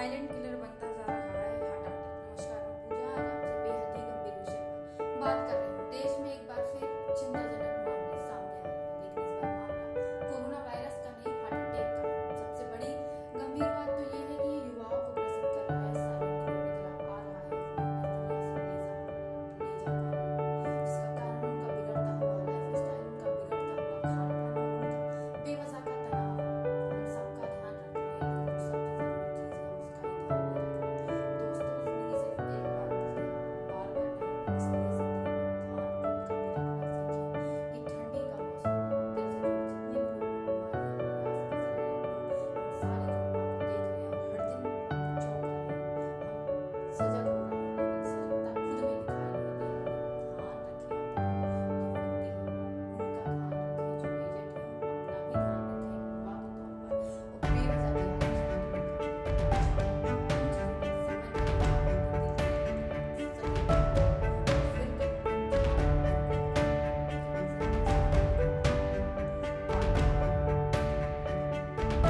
silent